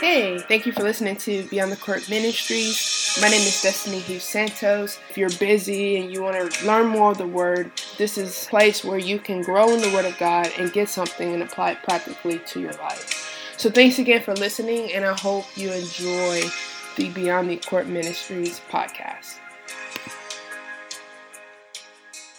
Hey, thank you for listening to Beyond the Court Ministries. My name is Destiny Hughes Santos. If you're busy and you want to learn more of the Word, this is a place where you can grow in the Word of God and get something and apply it practically to your life. So thanks again for listening, and I hope you enjoy the Beyond the Court Ministries podcast.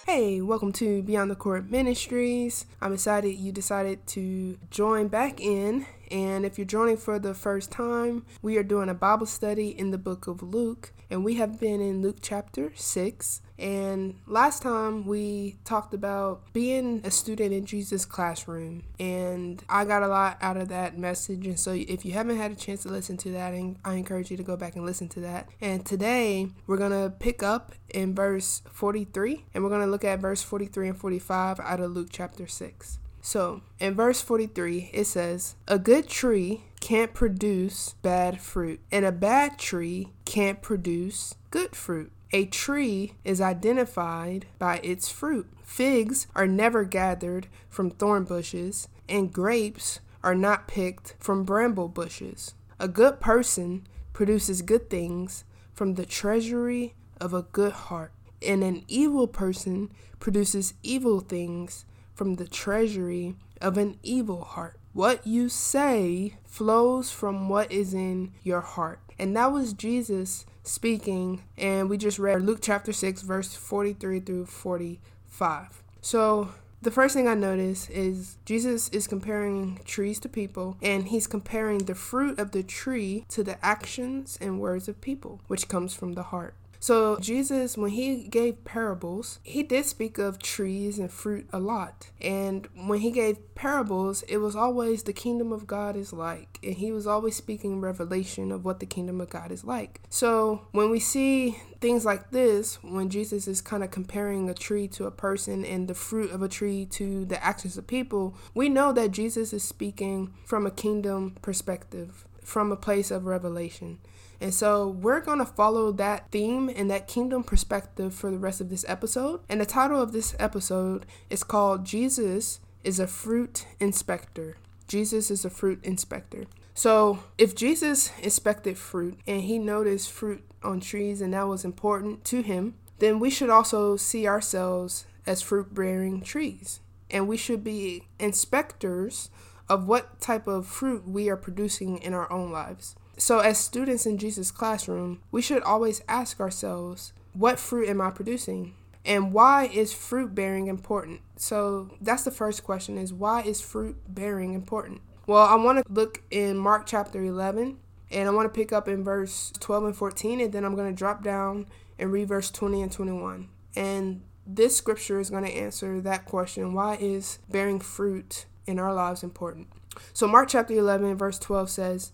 Hey, welcome to Beyond the Court Ministries. I'm excited you decided to join back in and if you're joining for the first time, we are doing a Bible study in the book of Luke, and we have been in Luke chapter 6. And last time we talked about being a student in Jesus' classroom, and I got a lot out of that message. And so, if you haven't had a chance to listen to that, I encourage you to go back and listen to that. And today we're to pick up in verse 43, and we're to look at verse 43 and 45 out of Luke chapter 6. So in verse 43, it says, A good tree can't produce bad fruit, and a bad tree can't produce good fruit. A tree is identified by its fruit. Figs are never gathered from thorn bushes, and grapes are not picked from bramble bushes. A good person produces good things from the treasury of a good heart, and an evil person produces evil things from the treasury of an evil heart. What you say flows from what is in your heart. And that was Jesus speaking, and we just read Luke chapter 6, verse 43 through 45. So, the first thing I notice is Jesus is comparing trees to people, and he's comparing the fruit of the tree to the actions and words of people, which comes from the heart. So, Jesus, when he gave parables, he did speak of trees and fruit a lot. And when he gave parables, it was always the kingdom of God is like. And he was always speaking revelation of what the kingdom of God is like. So, when we see things like this, when Jesus is kind of comparing a tree to a person and the fruit of a tree to the actions of people, we know that Jesus is speaking from a kingdom perspective, from a place of revelation. And so we're going to follow that theme and that kingdom perspective for the rest of this episode. And the title of this episode is called Jesus is a Fruit Inspector. Jesus is a fruit inspector. So, if Jesus inspected fruit and he noticed fruit on trees and that was important to him, then we should also see ourselves as fruit bearing trees. And we should be inspectors of what type of fruit we are producing in our own lives. So, as students in Jesus' classroom, we should always ask ourselves, what fruit am I producing? And why is fruit bearing important? So, that's the first question is why is fruit bearing important? Well, I want to look in Mark chapter 11 and I want to pick up in verse 12 and 14 and then I'm going to drop down and read verse 20 and 21. And this scripture is going to answer that question why is bearing fruit in our lives important? So, Mark chapter 11, verse 12 says,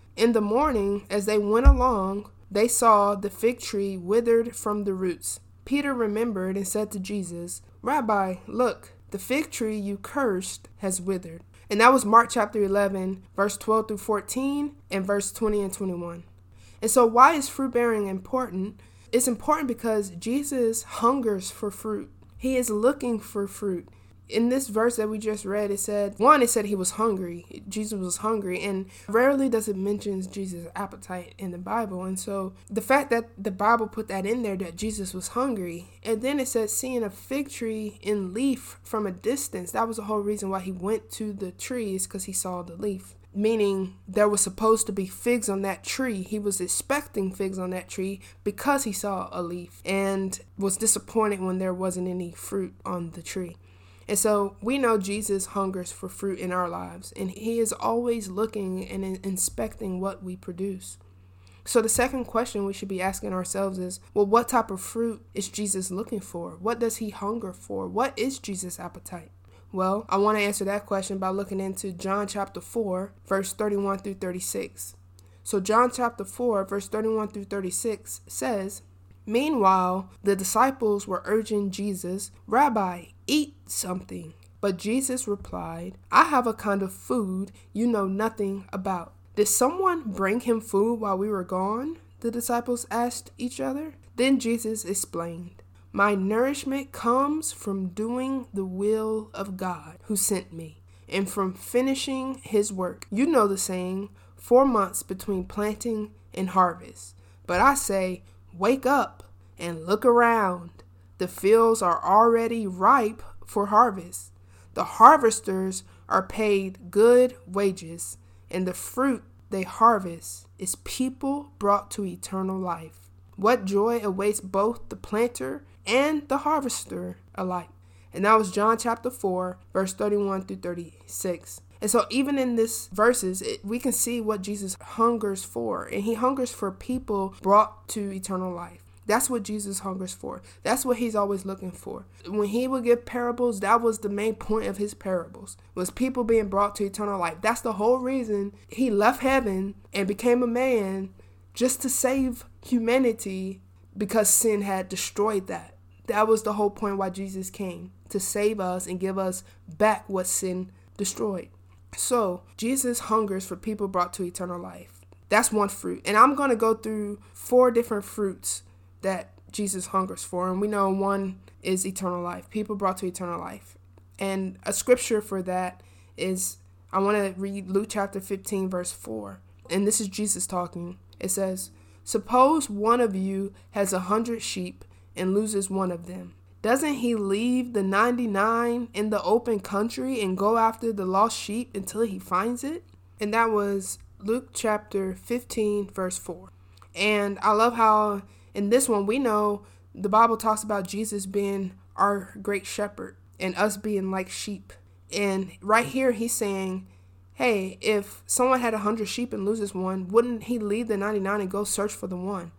in the morning, as they went along, they saw the fig tree withered from the roots. Peter remembered and said to Jesus, Rabbi, look, the fig tree you cursed has withered. And that was Mark chapter 11, verse 12 through 14, and verse 20 and 21. And so, why is fruit bearing important? It's important because Jesus hungers for fruit. He is looking for fruit in this verse that we just read, it said one, it said he was hungry. Jesus was hungry, and rarely does it mention Jesus' appetite in the Bible. And so the fact that the Bible put that in there that Jesus was hungry, and then it says seeing a fig tree in leaf from a distance, that was the whole reason why he went to the trees because he saw the leaf meaning there was supposed to be figs on that tree. He was expecting figs on that tree because he saw a leaf and was disappointed when there wasn't any fruit on the tree. And so we know Jesus hungers for fruit in our lives, and he is always looking and inspecting what we produce. So the second question we should be asking ourselves is well, what type of fruit is Jesus looking for? What does he hunger for? What is Jesus' appetite? Well, I want to answer that question by looking into John chapter 4, verse 31 through 36. So, John chapter 4, verse 31 through 36 says, Meanwhile, the disciples were urging Jesus, Rabbi, eat something. But Jesus replied, I have a kind of food you know nothing about. Did someone bring him food while we were gone? The disciples asked each other. Then Jesus explained, My nourishment comes from doing the will of God who sent me, and from finishing his work. You know the saying, four months between planting and harvest. But I say, Wake up and look around. The fields are already ripe for harvest. The harvesters are paid good wages, and the fruit they harvest is people brought to eternal life. What joy awaits both the planter and the harvester alike. And that was John chapter 4, verse 31 through 36. And so, even in this verses, it, we can see what Jesus hungers for. And he hungers for people brought to eternal life. That's what Jesus hungers for. That's what he's always looking for. When he would give parables, that was the main point of his parables. Was people being brought to eternal life. That's the whole reason he left heaven and became a man just to save humanity because sin had destroyed that. That was the whole point why Jesus came to save us and give us back what sin destroyed. So, Jesus hungers for people brought to eternal life. That's one fruit. And I'm going to go through four different fruits that Jesus hungers for. And we know one is eternal life, people brought to eternal life. And a scripture for that is I want to read Luke chapter 15, verse 4. And this is Jesus talking. It says, Suppose one of you has a hundred sheep and loses one of them. Doesn't he leave the 99 in the open country and go after the lost sheep until he finds it? And that was Luke chapter 15, verse 4. And I love how in this one, we know the Bible talks about Jesus being our great shepherd and us being like sheep. And right here, he's saying, hey, if someone had a 100 sheep and loses one, wouldn't he leave the 99 and go search for the one?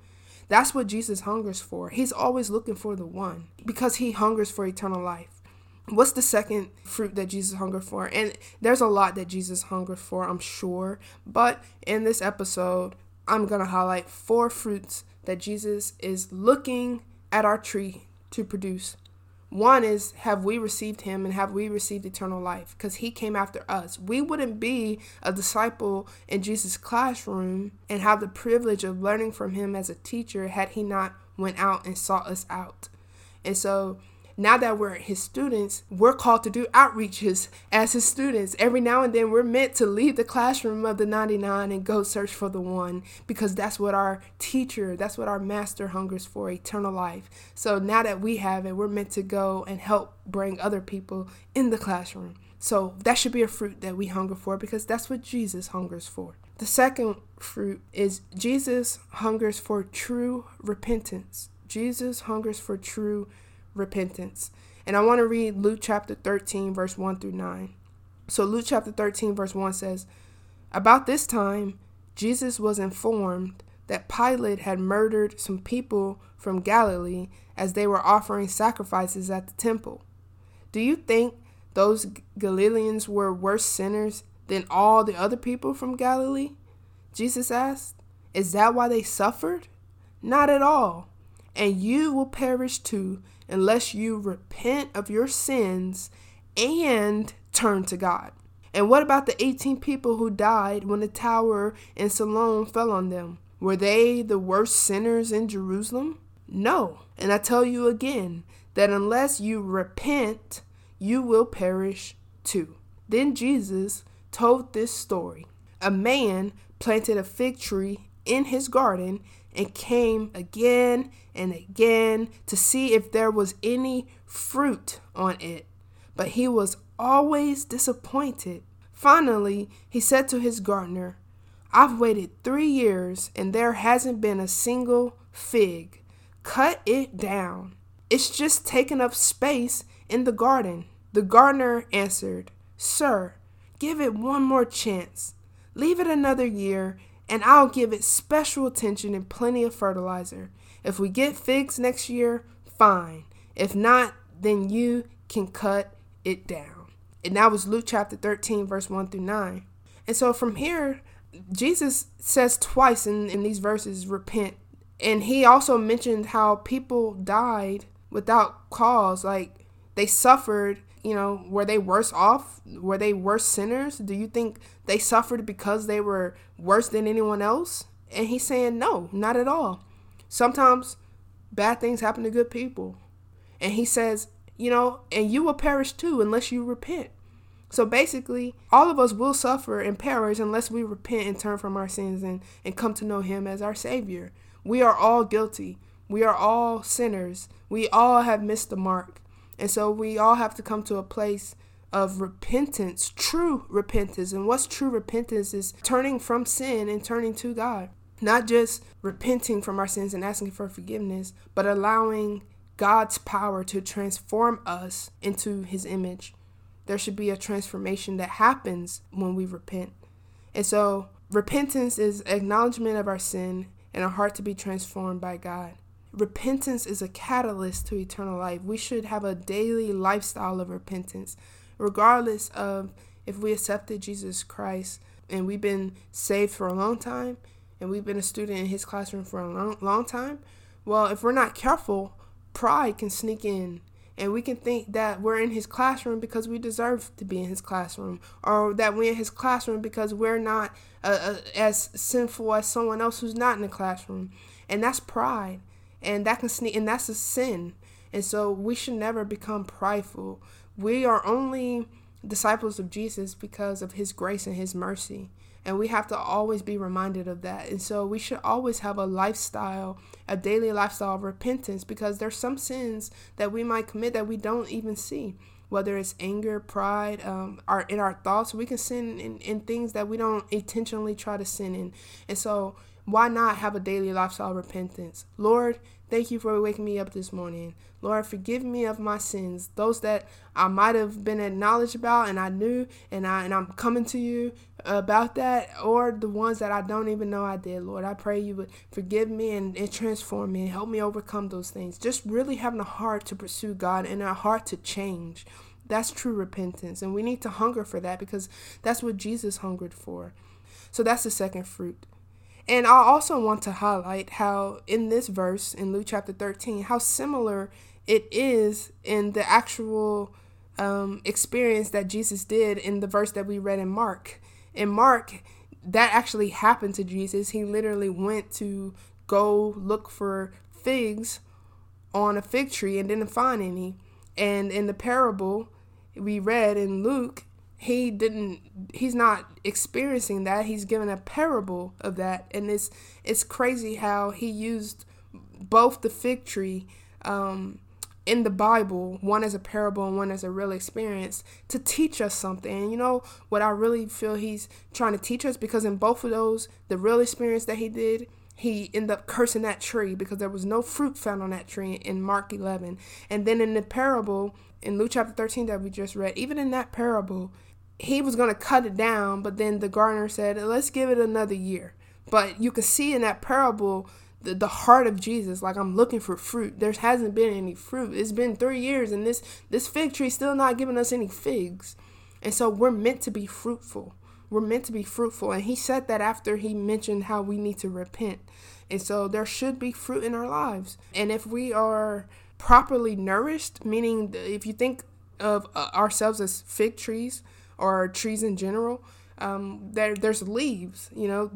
That's what Jesus hungers for. He's always looking for the one because he hungers for eternal life. What's the second fruit that Jesus hungered for? And there's a lot that Jesus hungered for, I'm sure. But in this episode, I'm going to highlight four fruits that Jesus is looking at our tree to produce. One is, have we received him and have we received eternal life? Because he came after us. We wouldn't be a disciple in Jesus' classroom and have the privilege of learning from him as a teacher had he not went out and sought us out. And so now that we're his students, we're called to do outreaches as his students. Every now and then, we're meant to leave the classroom of the 99 and go search for the one because that's what our teacher, that's what our master hungers for eternal life. So now that we have it, we're meant to go and help bring other people in the classroom. So that should be a fruit that we hunger for because that's what Jesus hungers for. The second fruit is Jesus hungers for true repentance. Jesus hungers for true repentance. And I want to read Luke chapter 13, verse 1 through 9. So, Luke chapter 13, verse 1 says, About this time, Jesus was informed that Pilate had murdered some people from Galilee as they were offering sacrifices at the temple. Do you think those Galileans were worse sinners than all the other people from Galilee? Jesus asked. Is that why they suffered? Not at all. And you will perish too unless you repent of your sins and turn to God. And what about the 18 people who died when the tower in Siloam fell on them? Were they the worst sinners in Jerusalem? No. And I tell you again that unless you repent, you will perish too. Then Jesus told this story. A man planted a fig tree in his garden and came again and again to see if there was any fruit on it. But he was always disappointed. Finally, he said to his gardener, I've waited three years and there hasn't been a single fig. Cut it down. It's just taking up space in the garden. The gardener answered, Sir, give it one more chance. Leave it another year and I'll give it special attention and plenty of fertilizer. If we get figs next year, fine. If not, then you can cut it down. And that was Luke chapter 13, verse 1 through 9. And so from here, Jesus says twice in, in these verses, repent. And he also mentioned how people died without cause. Like they suffered, you know, were they worse off? Were they worse sinners? Do you think they suffered because they were worse than anyone else? And he's saying, no, not at all. Sometimes bad things happen to good people. And he says, you know, and you will perish too unless you repent. So basically, all of us will suffer and perish unless we repent and turn from our sins and, and come to know Him as our Savior. We are all guilty. We are all sinners. We all have missed the mark. And so we all have to come to a place of repentance, true repentance. And what's true repentance is turning from sin and turning to God. Not just repenting from our sins and asking for forgiveness, but allowing God's power to transform us into His image there should be a transformation that happens when we repent. And so, repentance is acknowledgement of our sin and a heart to be transformed by God. Repentance is a catalyst to eternal life. We should have a daily lifestyle of repentance, regardless of if we accepted Jesus Christ and we've been saved for a long time and we've been a student in his classroom for a long, long time. Well, if we're not careful, pride can sneak in and we can think that we're in his classroom because we deserve to be in his classroom or that we're in his classroom because we're not uh, uh, as sinful as someone else who's not in the classroom and that's pride and that can sneak and that's a sin and so we should never become prideful we are only disciples of jesus because of his grace and his mercy and we have to always be reminded of that. And so we should always have a lifestyle, a daily lifestyle of repentance because there's some sins that we might commit that we don't even see. Whether it's anger, pride, um, our in our thoughts, we can sin in, in things that we don't intentionally try to sin in. And so why not have a daily lifestyle repentance? Lord, Thank you for waking me up this morning. Lord, forgive me of my sins, those that I might have been acknowledged about and I knew and I and I'm coming to you about that, or the ones that I don't even know I did, Lord. I pray you would forgive me and, and transform me and help me overcome those things. Just really having a heart to pursue God and a heart to change. That's true repentance. And we need to hunger for that because that's what Jesus hungered for. So that's the second fruit. And I also want to highlight how in this verse in Luke chapter 13, how similar it is in the actual um, experience that Jesus did in the verse that we read in Mark. In Mark, that actually happened to Jesus. He literally went to go look for figs on a fig tree and didn't find any. And in the parable we read in Luke, he didn't he's not experiencing that. He's given a parable of that. And it's it's crazy how he used both the fig tree um, in the bible one as a parable and one as a real experience to teach us something. And you know what i really feel he's trying to teach us? Because in both of those the real experience that he did he ended up cursing that tree because there was no fruit found on that tree in Mark 11. And then in the parable in Luke chapter 13 that we just read, even in that parable, he was going to cut it down, but then the gardener said, let's give it another year. But you can see in that parable the, the heart of Jesus, like I'm looking for fruit. There hasn't been any fruit. It's been three years and this, this fig tree still not giving us any figs. And so we're meant to be fruitful. We're meant to be fruitful. And he said that after he mentioned how we need to repent. And so there should be fruit in our lives. And if we are properly nourished, meaning if you think of uh, ourselves as fig trees, or trees in general, um, there there's leaves. You know,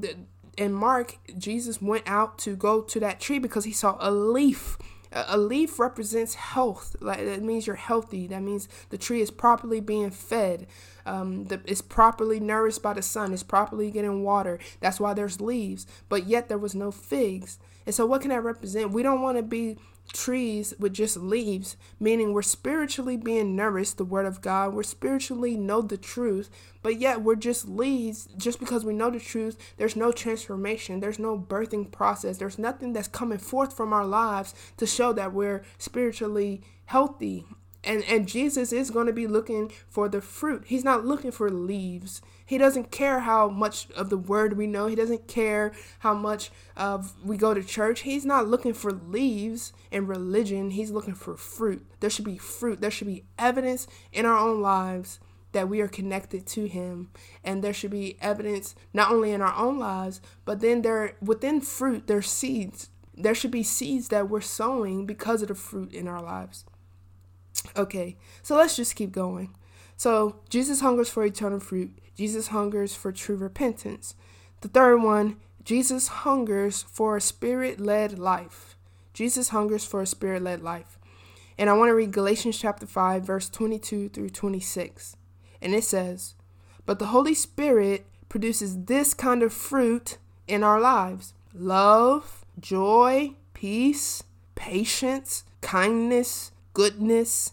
in Mark, Jesus went out to go to that tree because he saw a leaf. A leaf represents health. Like that means you're healthy. That means the tree is properly being fed. Um, the, it's properly nourished by the sun. It's properly getting water. That's why there's leaves. But yet there was no figs. And so, what can that represent? We don't want to be trees with just leaves, meaning we're spiritually being nourished, the Word of God. We're spiritually know the truth, but yet we're just leaves. Just because we know the truth, there's no transformation, there's no birthing process, there's nothing that's coming forth from our lives to show that we're spiritually healthy and and Jesus is going to be looking for the fruit. He's not looking for leaves. He doesn't care how much of the word we know. He doesn't care how much of we go to church. He's not looking for leaves in religion. He's looking for fruit. There should be fruit. There should be evidence in our own lives that we are connected to him and there should be evidence not only in our own lives but then there within fruit there's seeds there should be seeds that we're sowing because of the fruit in our lives okay so let's just keep going. So jesus hungers for eternal fruit. Jesus hungers for true repentance. The third one jesus hungers for a spirit-led life. Jesus hungers for a spirit-led life. And I want to read Galatians chapter 5, verse 22 through 26. And it says, But the Holy Spirit produces this kind of fruit in our lives love, joy, peace, patience, kindness, goodness,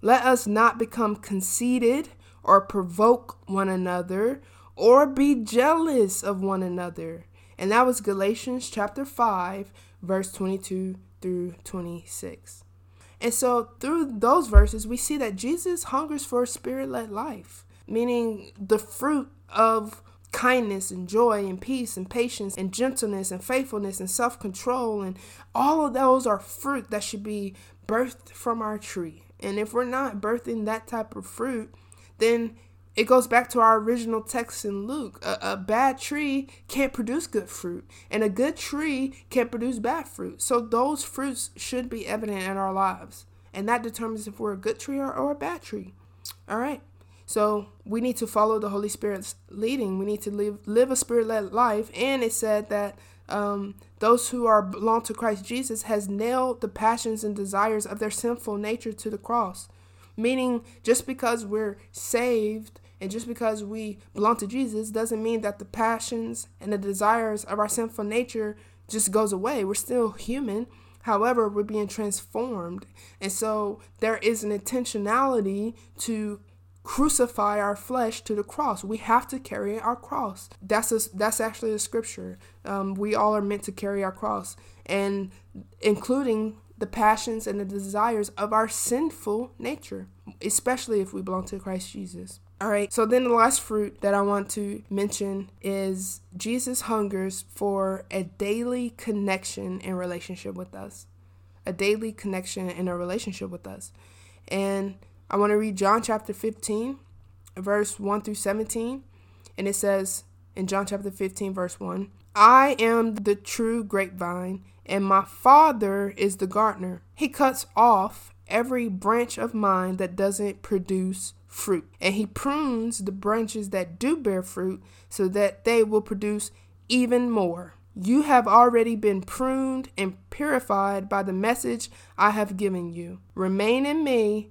Let us not become conceited or provoke one another or be jealous of one another. And that was Galatians chapter 5, verse 22 through 26. And so, through those verses, we see that Jesus hungers for a spirit led life, meaning the fruit of kindness and joy and peace and patience and gentleness and faithfulness and self control. And all of those are fruit that should be birthed from our tree. And if we're not birthing that type of fruit, then it goes back to our original text in Luke. A, a, bad tree can't produce good fruit, and a good tree can't produce bad fruit. So those fruits should be evident in our lives, and that determines if we're a good tree or, or a bad tree. All right. So we need to follow the Holy Spirit's leading. We need to live live a spirit-led life, and it said that um, those who are belong to Christ Jesus has nailed the passions and desires of their sinful nature to the cross. Meaning, just because we're saved and just because we belong to Jesus doesn't mean that the passions and the desires of our sinful nature just goes away. We're still human. However, we're being transformed. And so there is an intentionality to crucify our flesh to the cross. We have to carry our cross. That's a, that's actually a scripture. Um, we all are meant to carry our cross, and including the passions and the desires of our sinful nature, especially if we belong to Christ Jesus. All right, so then the last fruit that I want to mention is Jesus hungers for a daily connection and relationship with us. A daily connection and a relationship with us. And I want to read John chapter 15, verse 1 through 17. And it says in John chapter 15, verse 1 I am the true grapevine, and my Father is the gardener. He cuts off every branch of mine that doesn't produce fruit. And he prunes the branches that do bear fruit so that they will produce even more. You have already been pruned and purified by the message I have given you. Remain in me,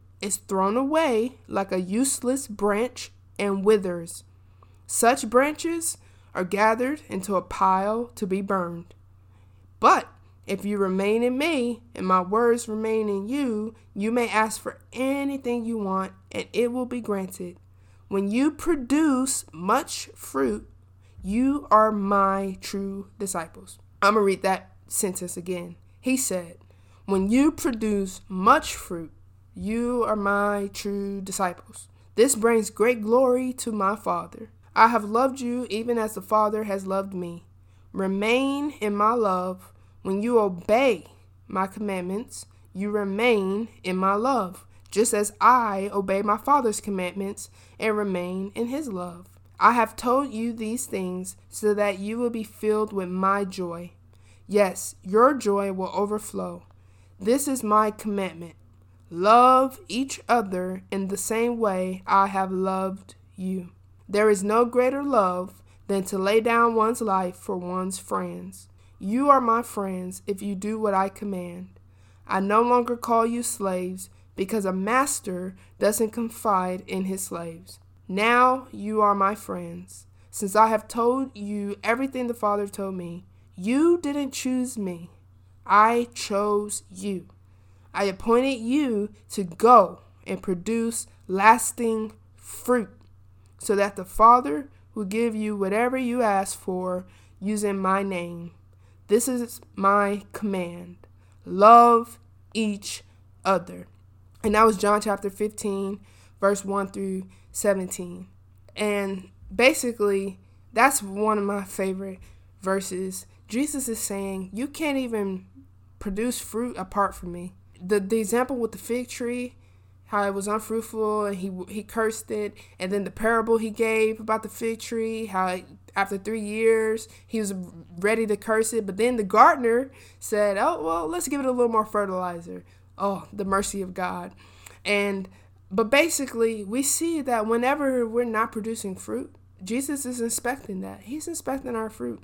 is thrown away like a useless branch and withers. Such branches are gathered into a pile to be burned. But if you remain in me and my words remain in you, you may ask for anything you want and it will be granted. When you produce much fruit, you are my true disciples. I'm going to read that sentence again. He said, When you produce much fruit, you are my true disciples. This brings great glory to my Father. I have loved you even as the Father has loved me. Remain in my love. When you obey my commandments, you remain in my love, just as I obey my Father's commandments and remain in his love. I have told you these things so that you will be filled with my joy. Yes, your joy will overflow. This is my commandment love each other in the same way I have loved you. There is no greater love than to lay down one's life for one's friends. You are my friends if you do what I command. I no longer call you slaves because a master doesn't confide in his slaves. Now you are my friends. Since I have told you everything the Father told me, you didn't choose me. I chose you. I appointed you to go and produce lasting fruit, so that the Father will give you whatever you ask for using my name. This is my command love each other. And that was John chapter 15, verse 1 through 17. And basically, that's one of my favorite verses. Jesus is saying, You can't even produce fruit apart from me. The, the example with the fig tree, how it was unfruitful and he he cursed it, and then the parable he gave about the fig tree, how after three years he was ready to curse it, but then the gardener said, "Oh well, let's give it a little more fertilizer." Oh, the mercy of God, and but basically we see that whenever we're not producing fruit, Jesus is inspecting that. He's inspecting our fruit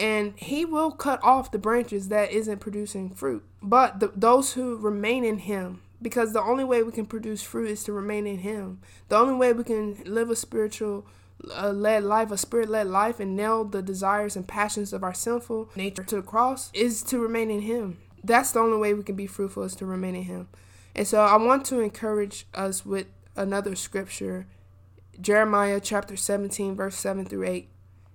and he will cut off the branches that isn't producing fruit. But the, those who remain in him, because the only way we can produce fruit is to remain in him. The only way we can live a spiritual uh, led life, a spirit led life, and nail the desires and passions of our sinful nature to the cross is to remain in him. That's the only way we can be fruitful is to remain in him. And so I want to encourage us with another scripture, Jeremiah chapter 17, verse 7 through 8.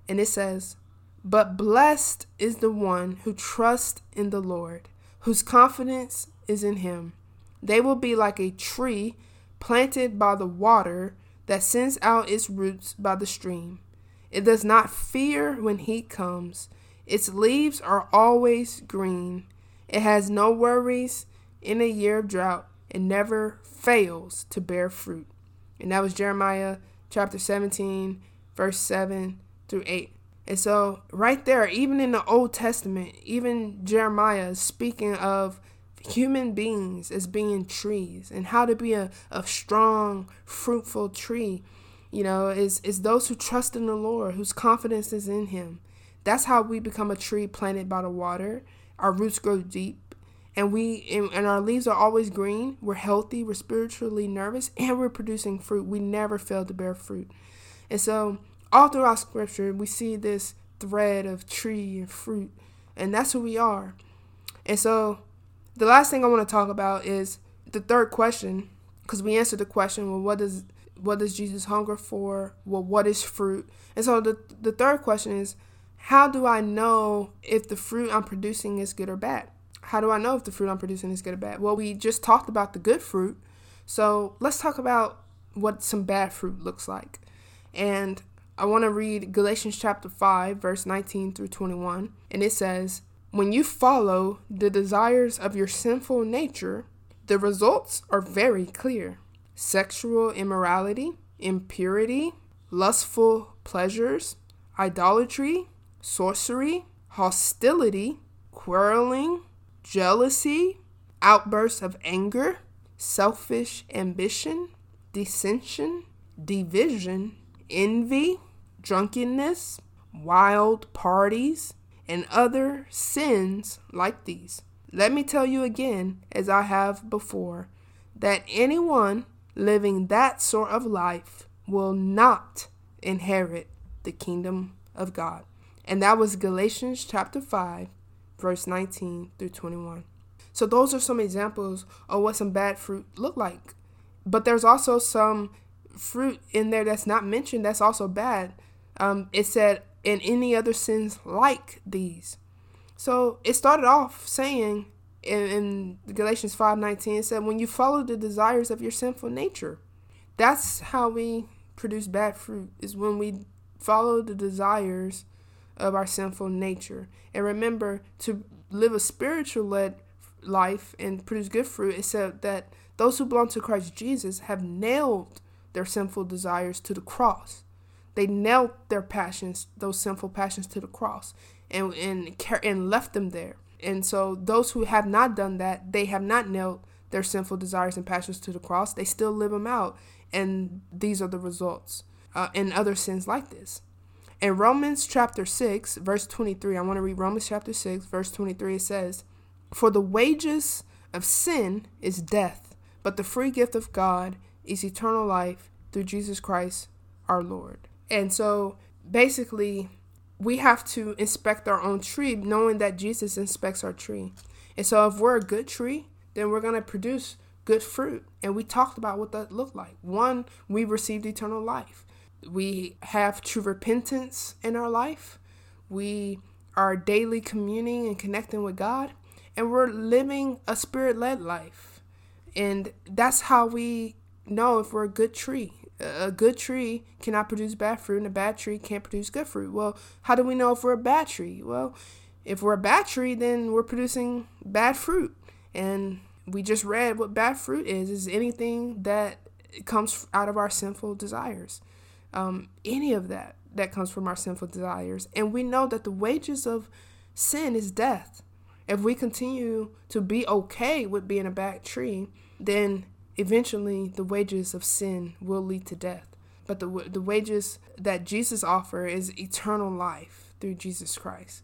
And it says, but blessed is the one who trusts in the Lord, whose confidence is in him. They will be like a tree planted by the water that sends out its roots by the stream. It does not fear when heat comes. Its leaves are always green. It has no worries in a year of drought. It never fails to bear fruit. And that was Jeremiah chapter 17, verse 7 through 8. And so, right there, even in the Old Testament, even Jeremiah speaking of human beings as being trees and how to be a, a strong, fruitful tree, you know, is, is those who trust in the Lord, whose confidence is in Him. That's how we become a tree planted by the water. Our roots grow deep, and we and, and our leaves are always green. We're healthy, we're spiritually nervous, and we're producing fruit. We never fail to bear fruit. And so, all throughout scripture, we see this thread of tree and fruit, and that's who we are. And so, the last thing I want to talk about is the third question, because we answered the question, well, what does what does Jesus hunger for? Well, what is fruit? And so the the third question is, how do I know if the fruit I'm producing is good or bad? How do I know if the fruit I'm producing is good or bad? Well, we just talked about the good fruit. So let's talk about what some bad fruit looks like. And I want to read Galatians chapter 5, verse 19 through 21. And it says, When you follow the desires of your sinful nature, the results are very clear sexual immorality, impurity, lustful pleasures, idolatry, sorcery, hostility, quarreling, jealousy, outbursts of anger, selfish ambition, dissension, division, envy, drunkenness, wild parties, and other sins like these. Let me tell you again, as I have before, that anyone living that sort of life will not inherit the kingdom of God. And that was Galatians chapter 5, verse 19 through 21. So those are some examples of what some bad fruit look like. But there's also some fruit in there that's not mentioned that's also bad. Um, it said, and any other sins like these. So it started off saying in, in Galatians 5:19 it said when you follow the desires of your sinful nature. That's how we produce bad fruit is when we follow the desires of our sinful nature. And remember to live a spiritual led life and produce good fruit, it said that those who belong to Christ Jesus have nailed their sinful desires to the cross. They nailed their passions, those sinful passions, to the cross and, and, and left them there. And so, those who have not done that, they have not nailed their sinful desires and passions to the cross. They still live them out. And these are the results. uh, and other sins like this. In Romans chapter 6, verse 23, I want to read Romans chapter 6, verse 23. It says, For the wages of sin is death, but the free gift of God is eternal life through Jesus Christ our Lord. And so basically, we have to inspect our own tree, knowing that Jesus inspects our tree. And so, if we're a good tree, then we're going to produce good fruit. And we talked about what that looked like. One, we received eternal life. We have true repentance in our life. We are daily communing and connecting with God. And we're living a spirit led life. And that's how we know if we're a good tree a good tree cannot produce bad fruit and a bad tree can't produce good fruit. Well, how do we know if we're a bad tree? Well, if we're a bad tree, then we're producing bad fruit. And we just read what bad fruit is is anything that comes out of our sinful desires. Um, any of that that comes from our sinful desires. And we know that the wages of sin is death. If we continue to be okay with being a bad tree, then eventually the wages of sin will lead to death. But the, the wages that Jesus offers is eternal life through Jesus Christ.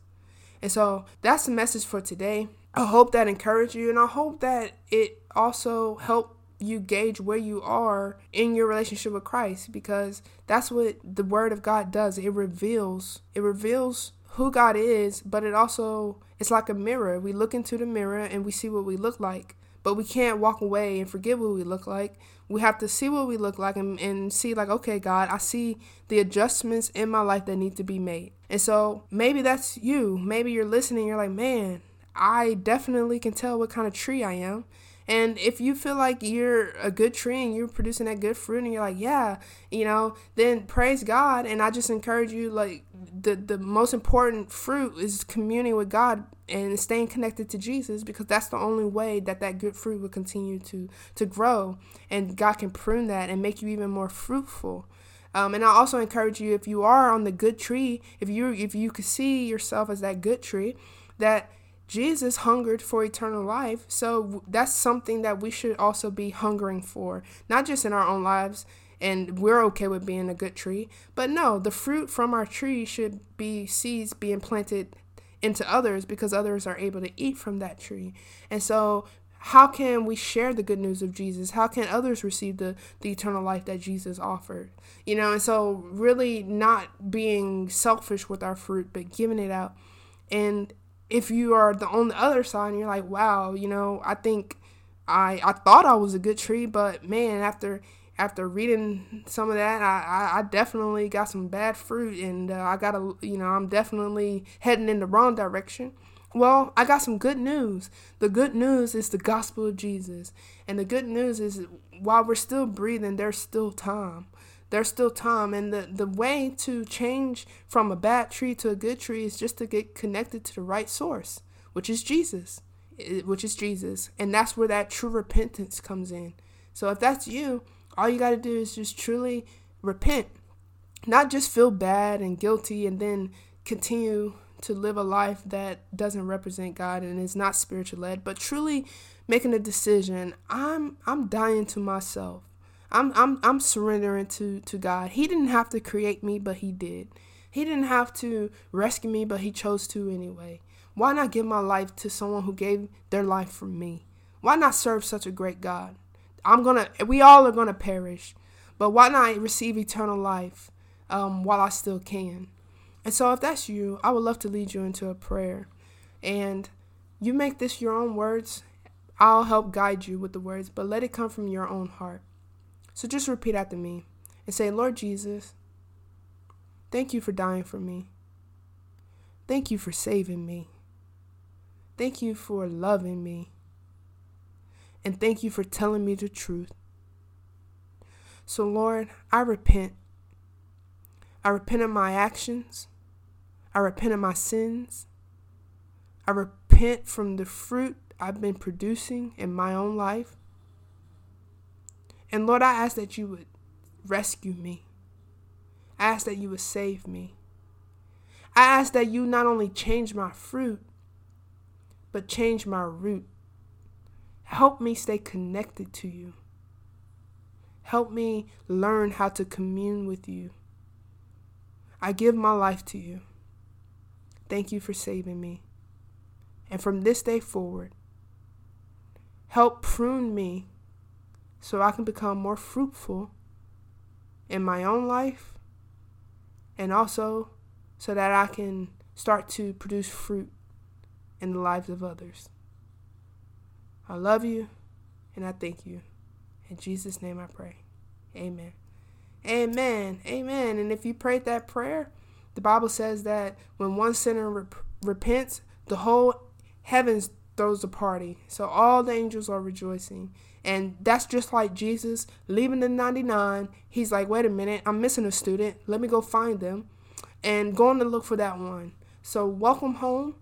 And so that's the message for today. I hope that encouraged you and I hope that it also helped you gauge where you are in your relationship with Christ because that's what the word of God does. It reveals it reveals who God is, but it also it's like a mirror. We look into the mirror and we see what we look like. But we can't walk away and forget what we look like. We have to see what we look like and, and see, like, okay, God, I see the adjustments in my life that need to be made. And so maybe that's you. Maybe you're listening, you're like, man, I definitely can tell what kind of tree I am. And if you feel like you're a good tree and you're producing that good fruit and you're like, yeah, you know, then praise God. And I just encourage you, like, the, the most important fruit is communing with God and staying connected to Jesus because that's the only way that that good fruit will continue to, to grow. And God can prune that and make you even more fruitful. Um, and I also encourage you if you are on the good tree, if you if you could see yourself as that good tree, that Jesus hungered for eternal life. So that's something that we should also be hungering for, not just in our own lives, and we're okay with being a good tree, but no, the fruit from our tree should be seeds being planted into others because others are able to eat from that tree. And so how can we share the good news of Jesus? How can others receive the, the eternal life that Jesus offered? You know, and so really not being selfish with our fruit, but giving it out. And if you are the on the other side and you're like, wow, you know, I think I I thought I was a good tree, but man, after after reading some of that, I, I, definitely got some bad fruit, and uh, I got to, you know I'm definitely heading in the wrong direction. Well, I got some good news. The good news is the gospel of Jesus, and the good news is while we're still breathing, there's still time there's still time and the, the way to change from a bad tree to a good tree is just to get connected to the right source which is jesus eh, which is jesus and that's where that true repentance comes in so if that's you all you got to do is just truly repent not just feel bad and guilty and then continue to live a life that doesn't represent God and is not spiritual led, but truly making a decision. I'm I'm dying to myself. I'm I'm I'm surrendering to to God. He didn't have to create me, but he did. He didn't have to rescue me, but he chose to anyway. Why not give my life to someone who gave their life for me? Why not serve such a great God? I'm gonna we all are gonna perish, but why not receive eternal life um, while I still can? And so if that's you, I would love to lead you into a prayer. And you make this your own words. I'll help guide you with the words, but let it come from your own heart. So just repeat after me and say, Lord Jesus, thank you for dying for me. Thank you for saving me. Thank you for loving me. And thank you for telling me the truth. So, Lord, I repent. I repent of my actions. I repent of my sins. I repent from the fruit I've been producing in my own life. And Lord, I ask that you would rescue me. I ask that you would save me. I ask that you not only change my fruit, but change my root. Help me stay connected to you. Help me learn how to commune with you I give my life to you. Thank you for saving me. And from this day forward, help prune me so I can become more fruitful in my own life and also so that I can start to produce fruit in the lives of others. I love you and I thank you. In Jesus' name I pray. Amen. Amen. Amen. And if you prayed that prayer, the Bible says that when one sinner rep- repents, the whole heavens throws a party. So all the angels are rejoicing. And that's just like Jesus leaving the 99. He's like, wait a minute, I'm missing a student. Let me go find them and going to look for that one. So welcome home.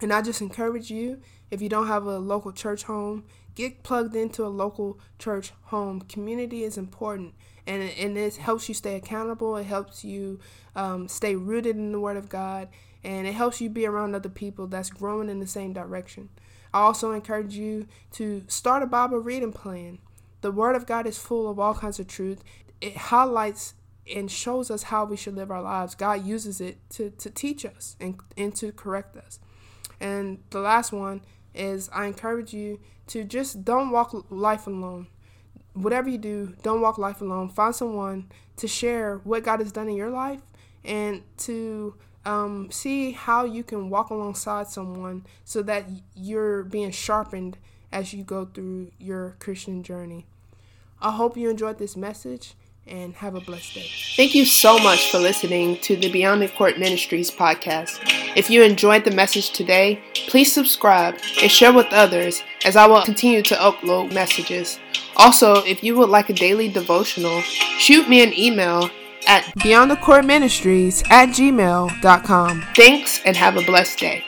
And I just encourage you, if you don't have a local church home, get plugged into a local church home. Community is important, and and it helps you stay accountable. It helps you um, stay rooted in the Word of God, and it helps you be around other people that's growing in the same direction. I also encourage you to start a Bible reading plan. The Word of God is full of all kinds of truth. It highlights and shows us how we should live our lives. God uses it to, to teach us and, and to correct us. And the last one is I encourage you to just don't walk life alone. Whatever you do, don't walk life alone. Find someone to share what God has done in your life and to um, see how you can walk alongside someone so that you're being sharpened as you go through your Christian journey. I hope you enjoyed this message and have a blessed day. Thank you so much for listening to the Beyond the Court Ministries podcast. If you enjoyed the message today, please subscribe and share with others as I will continue to upload messages. Also, if you would like a daily devotional, shoot me an email at beyondthecourtministries at gmail.com. Thanks and have a blessed day.